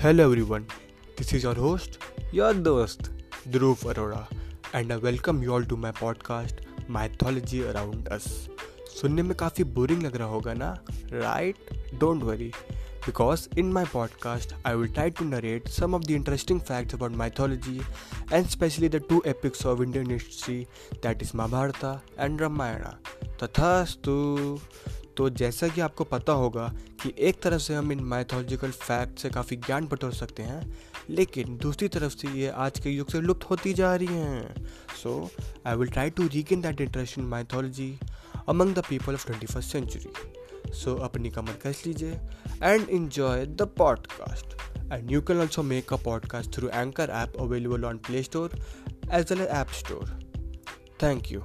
Hello everyone this is your host your दोस्त. Dhruv Arora and I welcome you all to my podcast mythology around us सुनने में काफ़ी boring लग रहा होगा ना? Right don't worry because in my podcast I will try to narrate some of the interesting facts about mythology and specially the two epics of Indian history that is Mahabharata and Ramayana Tathastu तो जैसा कि आपको पता होगा कि एक तरफ़ से हम इन माइथोलॉजिकल फैक्ट से काफ़ी ज्ञान बटोर सकते हैं, लेकिन दूसरी तरफ़ से ये आज के युग से लुप्त होती जा रही हैं। So I will try to regain that interest in mythology among the people of twenty first century so अपनी कमर कस लीजिए and enjoy the podcast and you can also make a podcast through anchor app available on play store as well as app store thank you